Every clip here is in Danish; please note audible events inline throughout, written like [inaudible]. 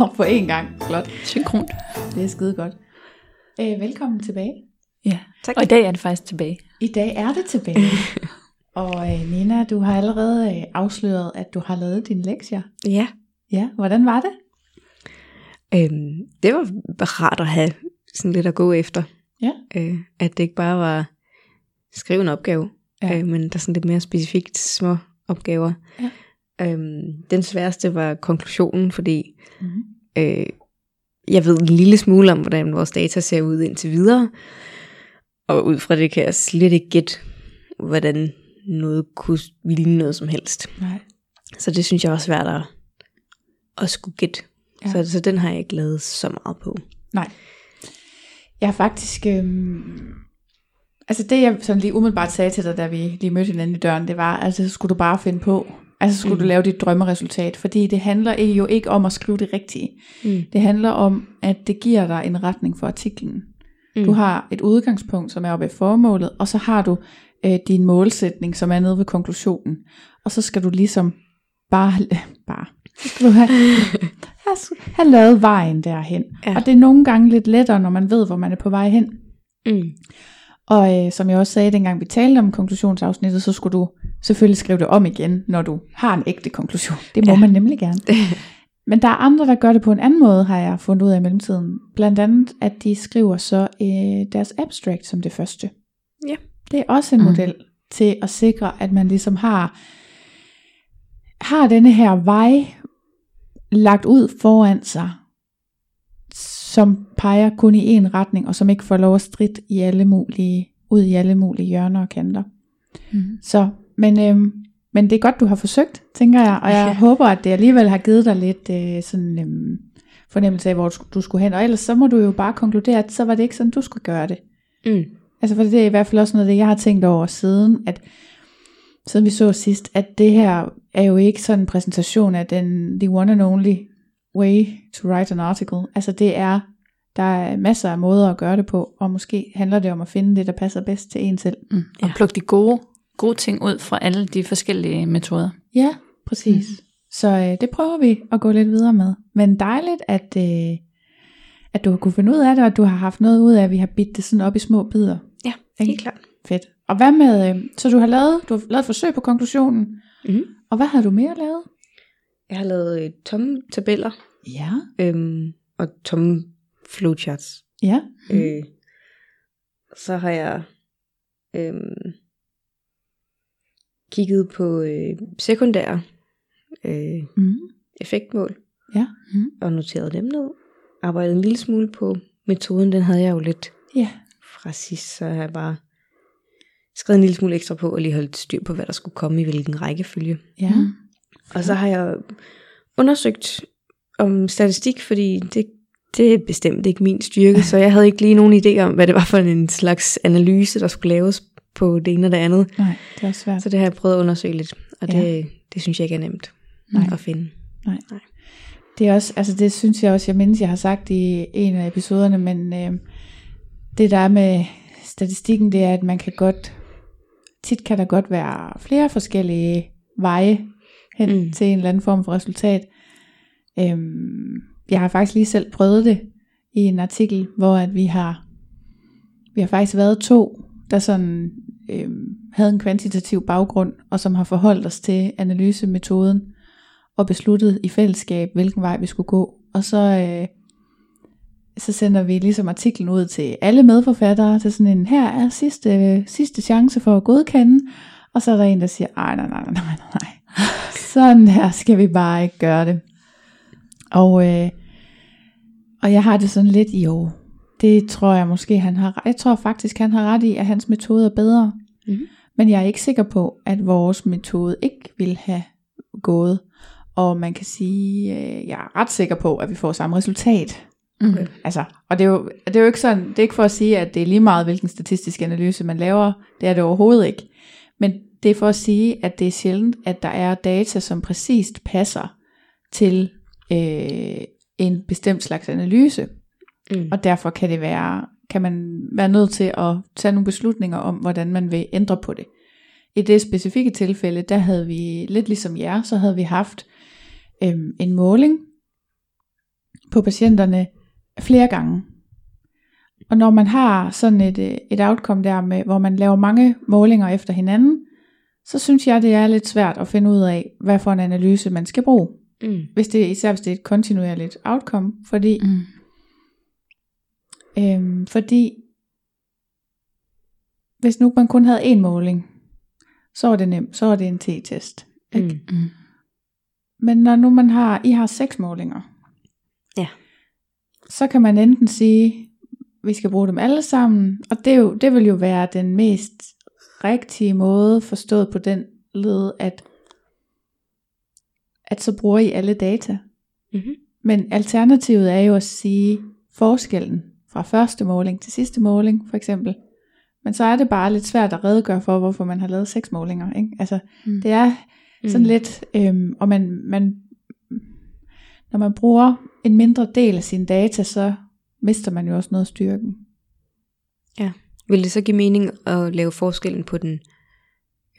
Og på en gang. Flot. Synkront. Det er skide godt. Øh, velkommen tilbage. Ja, tak. Og i dag er det faktisk tilbage. I dag er det tilbage. [laughs] og øh, Nina, du har allerede øh, afsløret, at du har lavet dine lektier. Ja. Ja, hvordan var det? Øhm, det var rart at have sådan lidt at gå efter. Ja. Øh, at det ikke bare var skrive en opgave, Ja. øh, men der er sådan lidt mere specifikt små opgaver. Ja. Øhm, den sværeste var konklusionen, fordi Mm-hmm. øh, jeg ved en lille smule om, hvordan vores data ser ud indtil videre. Og ud fra det kan jeg slet ikke gætte, hvordan noget kunne ligne noget som helst. Nej. Så det synes jeg var svært at, at skulle gætte. Ja. Så, så den har jeg ikke lavet så meget på. Nej. Jeg har faktisk... Øhm, altså det jeg sådan lige umiddelbart sagde til dig, da vi lige mødte hinanden i døren, det var, altså så skulle du bare finde på. Altså skulle mm. du lave dit drømmeresultat. Fordi det handler jo ikke om at skrive det rigtige. Mm. Det handler om, at det giver dig en retning for artiklen. Mm. Du har et udgangspunkt, som er oppe ved formålet, og så har du øh, din målsætning, som er nede ved konklusionen. Og så skal du ligesom bare, [laughs] bare så skal du have, have, have lavet vejen derhen. Ja. Og det er nogle gange lidt lettere, når man ved, hvor man er på vej hen. Mm. Og øh, som jeg også sagde, dengang vi talte om konklusionsafsnittet, så skulle du selvfølgelig skrive det om igen, når du har en ægte konklusion. Det må ja. Man nemlig gerne. [laughs] Men der er andre, der gør det på en anden måde, har jeg fundet ud af i mellemtiden. Blandt andet, at de skriver så øh, deres abstract som det første. Ja. Det er også en Mhm. model til at sikre, at man ligesom har, har denne her vej lagt ud foran sig, som peger kun i en retning, og som ikke får lov at strid i alle mulige, ud i alle mulige hjørner og kanter. Mm. Så, men, øhm, men det er godt, du har forsøgt, tænker jeg, og jeg Ja. håber, at det alligevel har givet dig lidt øh, sådan øhm, fornemmelse af, hvor du, sk- du skulle hen. Og ellers så må du jo bare konkludere, at så var det ikke sådan, du skulle gøre det. Mm. Altså for det er i hvert fald også noget af det, jeg har tænkt over siden, at siden vi så sidst, at det her er jo ikke sådan en præsentation af den the one and only way to write an article. Altså det er, der er masser af måder at gøre det på, og måske handler det om at finde det, der passer bedst til en selv. Mm. Og Ja. plukke de gode, gode ting ud fra alle de forskellige metoder. Ja, præcis. Mm. Så øh, det prøver vi at gå lidt videre med. Men dejligt, at, øh, at du har kunne finde ud af det, og at du har haft noget ud af, at vi har bidt det sådan op i små bidder. Ja, Ikke? helt klart. Fedt. Og hvad med, øh, så du har lavet, du har lavet et forsøg på konklusionen, Mm. og hvad har du mere lavet? Jeg har lavet øh, tomme tabeller Ja. øhm, og tomme flowcharts. Ja. Mm. Øh, så har jeg øhm, kigget på øh, sekundære øh, Mm. effektmål Ja. Mm. og noteret dem ned. Arbejdet en lille smule på metoden, den havde jeg jo lidt Ja. fra sidst, så har jeg bare skrevet en lille smule ekstra på og lige holdt styr på, hvad der skulle komme i hvilken rækkefølge. Ja. Mm. Og så har jeg undersøgt om statistik, fordi det, det er bestemt ikke min styrke, så jeg havde ikke lige nogen idé om, hvad det var for en slags analyse, der skulle laves på det ene og det andet. Nej, det er også svært. Så det har jeg prøvet at undersøge lidt, og det, Ja. det synes jeg ikke er nemt Nej. at finde. Det er også, altså det synes jeg også, jeg mindes, jeg har sagt i en af episoderne, men øh, det der er med statistikken, det er, at man kan godt, tit kan der godt være flere forskellige veje hen. Mm. til en eller anden form for resultat. Øhm, jeg har faktisk lige selv prøvet det i en artikel, hvor at vi har, vi har faktisk været to, der sådan øh, havde en kvantitativ baggrund, og som har forholdt os til analysemetoden, og besluttet i fællesskab, hvilken vej vi skulle gå. Og så, øh, så sender vi ligesom artiklen ud til alle medforfattere, til sådan en, her er sidste, sidste chance for at godkende, og så er der en, der siger, nej, nej, nej, nej, nej. Sådan her skal vi bare ikke gøre det. Og, øh, og jeg har det sådan lidt, jo, det tror jeg måske, han har, jeg tror faktisk, han har ret i, at hans metode er bedre. Mhm. Men jeg er ikke sikker på, at vores metode ikke vil have gået. Og man kan sige, øh, jeg er ret sikker på, at vi får samme resultat. Mm. Altså, og det er, jo, det er jo ikke sådan, det er ikke for at sige, at det er lige meget, hvilken statistisk analyse man laver. Det er det overhovedet ikke. Men det er for at sige, at det er sjældent, at der er data, som præcist passer til øh, en bestemt slags analyse. Mm. Og derfor kan det være, kan man være nødt til at tage nogle beslutninger om, hvordan man vil ændre på det. I det specifikke tilfælde, der havde vi, lidt ligesom jer, så havde vi haft øhm, en måling på patienterne flere gange. Og når man har sådan et, øh, et outcome der, med, hvor man laver mange målinger efter hinanden, så synes jeg, det er lidt svært at finde ud af, hvad for en analyse man skal bruge. Mm. Hvis det, især hvis det er et kontinuerligt outcome, fordi Mm. Øhm, fordi hvis nu man kun havde én måling, så var det nemt, så var det en t-test. ikke? Mm. Mm. Men når nu man har, I har seks målinger, Ja. så kan man enten sige, vi skal bruge dem alle sammen, og det, jo, det vil jo være den mest rigtige måde, forstået på den led, at, at så bruger I alle data. Mm-hmm. Men alternativet er jo at sige forskellen fra første måling til sidste måling, for eksempel. Men så er det bare lidt svært at redegøre for, hvorfor man har lavet seks målinger. Ikke? Altså, Mm. det er sådan Mm. lidt, øhm, og man, man, når man bruger en mindre del af sine data, så mister man jo også noget af styrken. Vil det så give mening at lave forskellen på den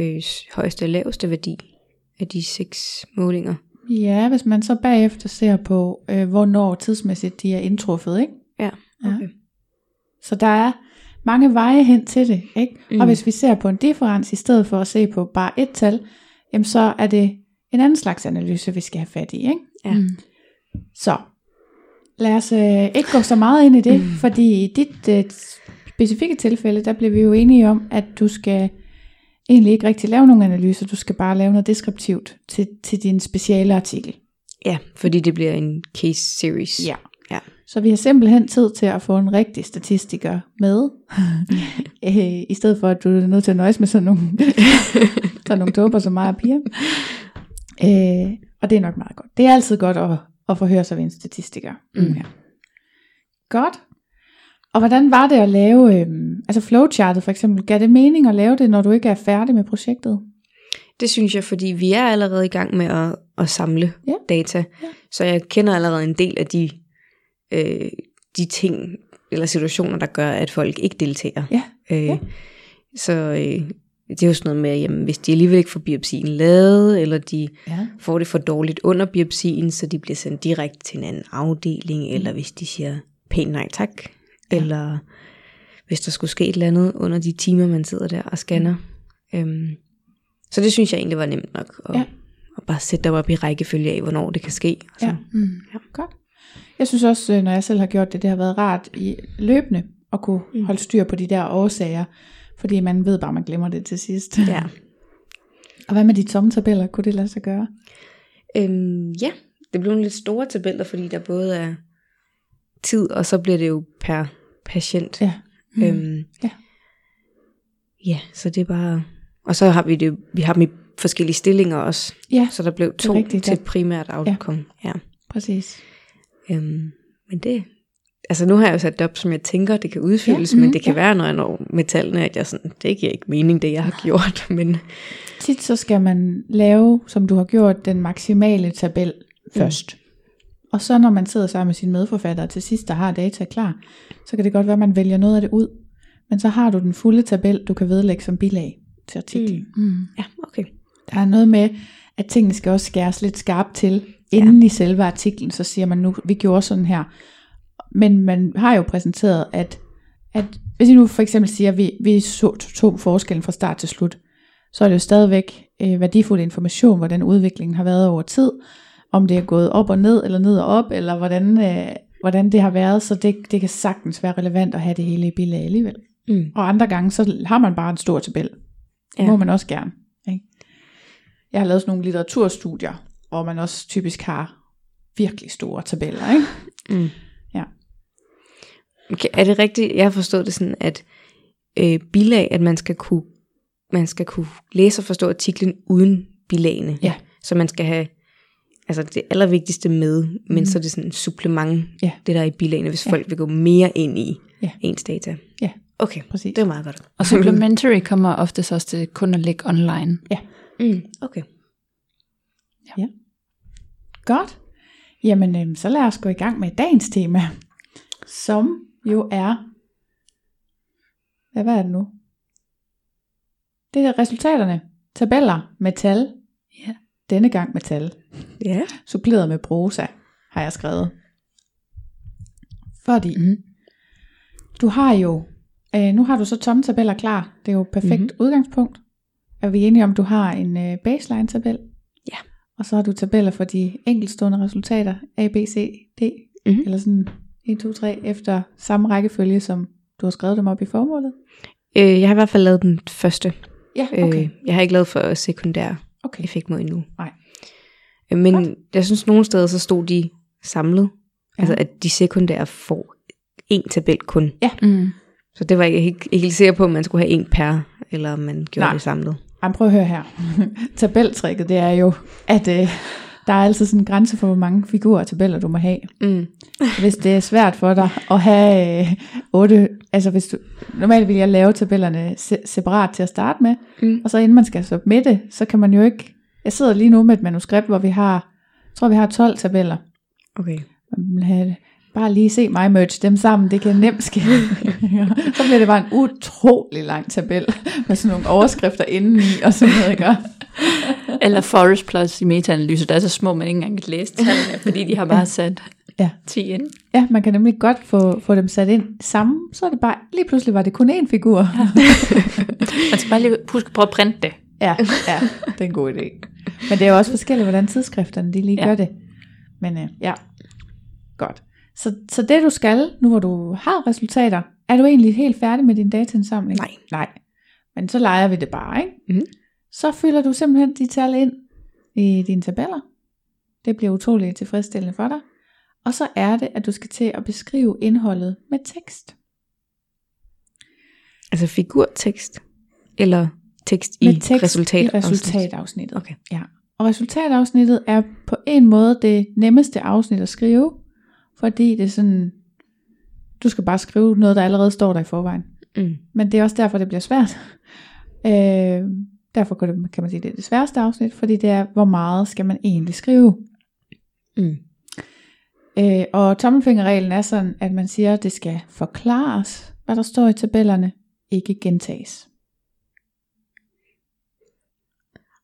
øh, højeste og laveste værdi af de seks målinger? Ja, hvis man så bagefter ser på, øh, hvornår tidsmæssigt de er indtruffet, ikke? Ja, Ja. okay. Så der er mange veje hen til det, ikke? Mm. Og hvis vi ser på en differens i stedet for at se på bare et tal, jamen så er det en anden slags analyse, vi skal have fat i, ikke? Ja. Mm. Så lad os øh, ikke gå så meget ind i det. Mm. fordi i dit øh, specifikke tilfælde, der blev vi jo enige om, at du skal egentlig ikke rigtig lave nogen analyser, du skal bare lave noget deskriptivt til, til din speciale artikel. Ja, fordi det bliver en case series. Ja. Ja. Så vi har simpelthen tid til at få en rigtig statistiker med, [laughs] øh, i stedet for at du er nødt til at nøjes med sådan nogle, [laughs] sådan nogle tåber som mig og Pia. Øh, og det er nok meget godt. Det er altid godt at, at forhøre sig ved en statistiker. Mm. Ja. Godt. Og hvordan var det at lave, øh, altså flowchartet for eksempel, gav det mening at lave det, når du ikke er færdig med projektet? Det synes jeg, fordi vi er allerede i gang med at, at samle Ja. data. Ja. Så jeg kender allerede en del af de, øh, de ting eller situationer, der gør, at folk ikke deltager. Ja. Øh, Ja. Så øh, det er jo sådan noget med, jamen, hvis de alligevel ikke får biopsien lavet, eller de Ja. får det for dårligt under biopsien, så de bliver sendt direkte til en anden afdeling, eller hvis de siger pænt nej tak. Eller hvis der skulle ske et eller andet under de timer, man sidder der og scanner. Øhm, så det synes jeg egentlig var nemt nok, at, Ja. ja. at bare sætte dem op i rækkefølge af, hvornår det kan ske. Og så. Ja. Mm. Godt. Jeg synes også, øh, når jeg selv har gjort det, det har været rart i løbende at kunne Mm. holde styr på de der årsager, fordi man ved bare, at man glemmer det til sidst. ja. [laughs] Og hvad med de tomme tabeller? Kunne det lade sig gøre? Øhm, ja, det blev nogle lidt store tabeller, fordi der både er tid, og så bliver det jo per patient. Ja. Mm. Øhm, Ja. Ja, så det er bare... Og så har vi det, vi har dem i forskellige stillinger også. Ja, Så der blev to rigtigt, til ja. primært outcome. Ja. ja. præcis. Øhm, men det... Altså nu har jeg jo sat det op, som jeg tænker, det kan udfyldes, Ja, mhm, men det kan ja. være, når jeg når med tallene, at jeg sådan, det giver ikke mening, det jeg har gjort, [laughs] men Tit så skal man lave, som du har gjort, den maksimale tabel først. Og så når man sidder sammen med sine medforfattere til sidst, der har data klar, så kan det godt være, at man vælger noget af det ud. Men så har du den fulde tabel, du kan vedlægge som bilag til artiklen. Mm. Mm. ja, okay. Der er noget med, at tingene skal også skæres lidt skarpt til, inden ja. i selve artiklen, så siger man nu, vi gjorde sådan her. Men man har jo præsenteret, at, at hvis I nu for eksempel siger, at vi, vi så to forskellen fra start til slut, så er det jo stadigvæk øh, værdifuld information, hvordan udviklingen har været over tid, om det er gået op og ned, eller ned og op, eller hvordan, øh, hvordan det har været, så det, det kan sagtens være relevant at have det hele i bilag alligevel. Mm. Og andre gange, så har man bare en stor tabel. Det Ja. må man også gerne. Ikke? Jeg har lavet sådan nogle litteraturstudier, hvor man også typisk har virkelig store tabeller. Ikke? Mm. Ja. Okay, er det rigtigt? Jeg har forstået det sådan, at øh, bilag, at man skal kunne man skal kunne læse og forstå artiklen uden bilagene. Ja. Så man skal have altså det allervigtigste med, men Mhm. så er det sådan et supplement, Ja. det der er i bilagene, hvis Ja. folk vil gå mere ind i Ja. ens data. Ja. Okay, Præcis. det var meget godt. Og supplementary kommer oftest også til kun at ligge online. Mm, okay. Godt. Jamen, øhm, så lad os gå i gang med dagens tema, som jo er, hvad, hvad er det nu? Det er resultaterne. Tabeller med tal. Ja. Denne gang med tal. Ja. Suppleret med prosa, har jeg skrevet. Fordi Mm. du har jo, øh, nu har du så tomme tabeller klar. Det er jo et perfekt mm-hmm. udgangspunkt. Er vi enige om, du har en øh, baseline-tabel? Ja. Og så har du tabeller for de enkeltstående resultater, A, B, C, D, mm-hmm. eller sådan 1, 2, 3, efter samme rækkefølge, som du har skrevet dem op i formålet? Øh, jeg har i hvert fald lavet den første. Ja, okay. Øh, jeg har ikke lavet for sekundær okay. effektmål endnu. Nej. Øh, Men Godt. jeg synes, nogle steder så stod de samlet. Ja. Altså, at de sekundære får en tabel kun. Mm. Så det var jeg ikke, ikke helt sikker på, om man skulle have en per, eller om man gjorde Nej. Nej. det samlet. Jamen, prøv at høre her. [laughs] Tabeltrækket, det er jo, at øh, der er altid sådan en grænse for, hvor mange figurer og tabeller du må have. Mm. Hvis det er svært for dig at have øh, otte, altså hvis du, normalt vil jeg lave tabellerne se, separat til at starte med, Mm. og så inden man skal submitte, så kan man jo ikke, jeg sidder lige nu med et manuskript, hvor vi har, jeg tror vi har 12 tabeller. Okay. Man vil have, bare lige se mig merge dem sammen, det kan nemt ske. [laughs] så bliver det bare en utrolig lang tabel, med sådan nogle overskrifter indeni, og sådan noget, ikke? [laughs] Eller Forest Plus i metaanalyse, der er så små, man ikke engang kan læse tallene, fordi de har bare sat [laughs] Ja. 10 ind. Ja, man kan nemlig godt få, få dem sat ind sammen, så er det bare, lige pludselig var det kun én figur. Ja. [laughs] Man skal bare lige huske at prøve at printe det. Ja, ja, det er en god idé. Men det er jo også forskelligt, hvordan tidsskrifterne de lige Ja. gør det. Men øh, ja, godt. Så, så det du skal, nu hvor du har resultater, er du egentlig helt færdig med din dataindsamling? Nej. Nej. Men så leger vi det bare, ikke? Mhm. Så fylder du simpelthen de tal ind i dine tabeller. Det bliver utroligt tilfredsstillende for dig. Og så er det, at du skal til at beskrive indholdet med tekst. Altså figurtekst, eller tekst i med tekst resultat. i resultatafsnittet. Okay. Ja. Og resultatafsnittet er på en måde det nemmeste afsnit at skrive, fordi det er sådan, du skal bare skrive noget, der allerede står der i forvejen. Mm. Men det er også derfor, det bliver svært. [laughs] Øh, derfor kan, det, kan man sige, det er det sværeste afsnit, fordi det er, hvor meget skal man egentlig skrive. Mm. Øh, og tommelfingerreglen er sådan, at man siger, at det skal forklares, hvad der står i tabellerne, ikke gentages.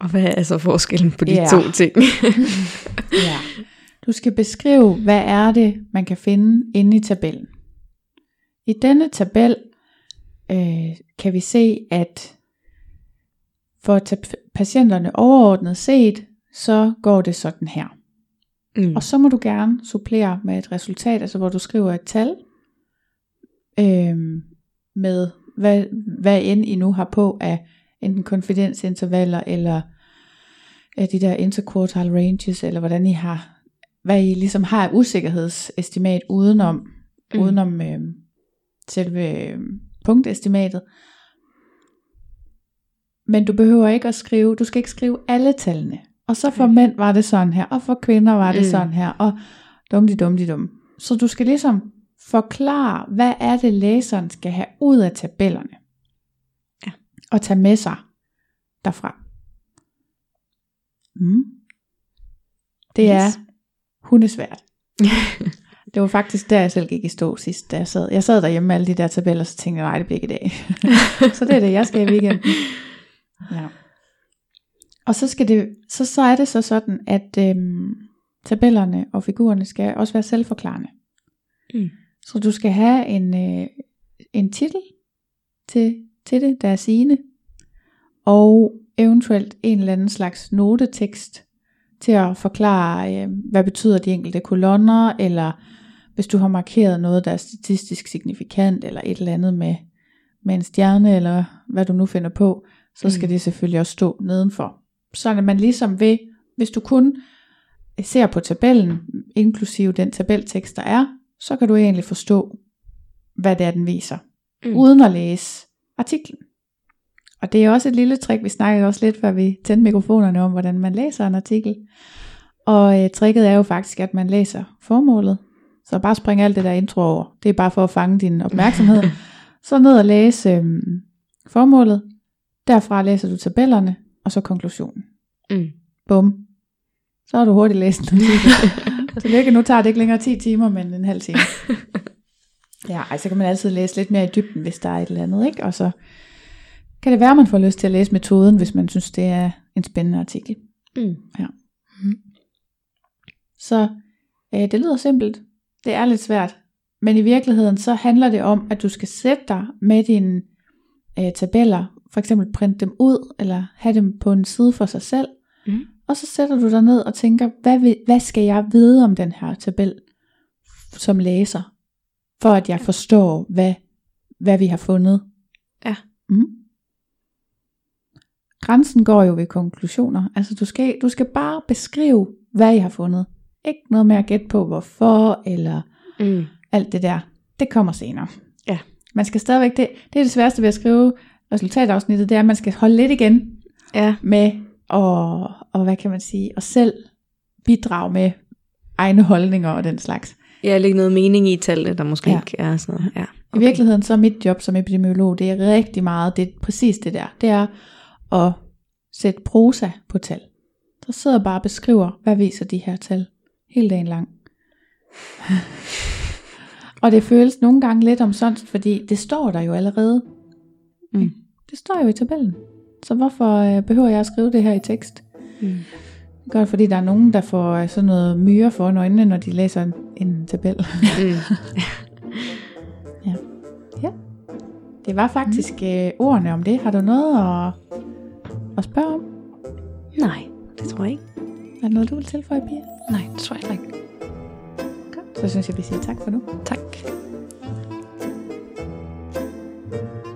Og hvad er så forskellen på de Ja. to ting? [laughs] Ja. Du skal beskrive, hvad er det, man kan finde inde i tabellen. I denne tabel øh, kan vi se, at for tab- patienterne overordnet set, så går det sådan her. mm. Og så må du gerne supplere med et resultat, altså hvor du skriver et tal, øh, med hvad, hvad end I nu har på af enten konfidensintervaller, eller af de der interquartile ranges, eller hvordan I har, hvad I ligesom har af usikkerhedsestimat udenom, Mm. mm. udenom øh, selve øh, punktestimatet. Men du behøver ikke at skrive, du skal ikke skrive alle tallene. Og så for Okay. mænd var det sådan her, og for kvinder var det Mm. sådan her, og dum de dum de dum. Så du skal ligesom forklare, hvad er det læseren skal have ud af tabellerne. Ja. Og tage med sig derfra. Mm. Det er Yes. hundesvært. [laughs] det var faktisk der, jeg selv gik i stå sidst, da jeg sad. Jeg sad derhjemme med alle de der tabeller, så tænkte jeg, nej, det bliver ikke i dag. [laughs] så det er det, jeg skal i weekenden. Ja. Og så, skal det, så, så er det så sådan, at øhm, tabellerne og figurerne skal også være selvforklarende. Mm. Så du skal have en, øh, en titel til, til det, der er sigende, og eventuelt en eller anden slags notetekst til at forklare, øh, hvad betyder de enkelte kolonner, eller hvis du har markeret noget, der er statistisk signifikant, eller et eller andet med, med en stjerne, eller hvad du nu finder på, så skal Mm. det selvfølgelig også stå nedenfor. Så at man ligesom ved, hvis du kun ser på tabellen, inklusive den tabeltekst, der er, så kan du egentlig forstå, hvad det er, den viser, Mm. mm. uden at læse artiklen. Og det er også et lille trick, vi snakkede også lidt, før vi tændte mikrofonerne om, hvordan man læser en artikel. Og øh, tricket er jo faktisk, at man læser formålet. Så bare spring alt det der intro over. Det er bare for at fange din opmærksomhed. [laughs] så ned og læse øh, formålet. Derfra læser du tabellerne, og så konklusionen. Mm. Bum. Så har du hurtigt læst den. [laughs] Tillykke, nu tager det ikke længere 10 timer, men en halv time. Ja, ej, så kan man altid læse lidt mere i dybden, hvis der er et eller andet, ikke? Og så kan det være, at man får lyst til at læse metoden, hvis man synes, det er en spændende artikel. Mm. Så øh, det lyder simpelt. Det er lidt svært. Men i virkeligheden, så handler det om, at du skal sætte dig med dine øh, tabeller, for eksempel printe dem ud, eller have dem på en side for sig selv, Mm. og så sætter du dig ned og tænker, hvad, vil, hvad skal jeg vide om den her tabel som læser, for at jeg forstår, hvad, hvad vi har fundet. Ja. Mm. Grænsen går jo ved konklusioner. Altså du skal, du skal bare beskrive, hvad I har fundet. Ikke noget med at gætte på, hvorfor, eller Mm. alt det der. Det kommer senere. Ja. Man skal stadigvæk, det, det er det sværeste ved at skrive resultatafsnittet, det er, at man skal holde lidt igen Ja. med og, og hvad kan man sige, og selv bidrage med egne holdninger og den slags. Jeg lægger noget mening i tallene, der måske Ja. ja. ikke er sådan noget. Ja. Okay. I virkeligheden så er mit job som epidemiolog, det er rigtig meget, det er præcis det der, det er at sætte prosa på tal. Så sidder jeg bare og beskriver, hvad viser de her tal, hele dagen lang. [laughs] og det føles nogle gange lidt om sådan, fordi det står der jo allerede. Mm. Det står jo i tabellen. Så hvorfor øh, behøver jeg at skrive det her i tekst? Mm. Det, fordi der er nogen, der får øh, sådan noget myre for øjnene, når de læser en, en tabel. Mm. [laughs] ja. ja. Det var faktisk øh, ordene om det. Har du noget at, at spørge om? Nej, det tror jeg ikke. Er der noget, du vil tilføje, Pia? Nej, det tror jeg ikke. Godt. Så synes jeg, vi siger tak for nu. Tak.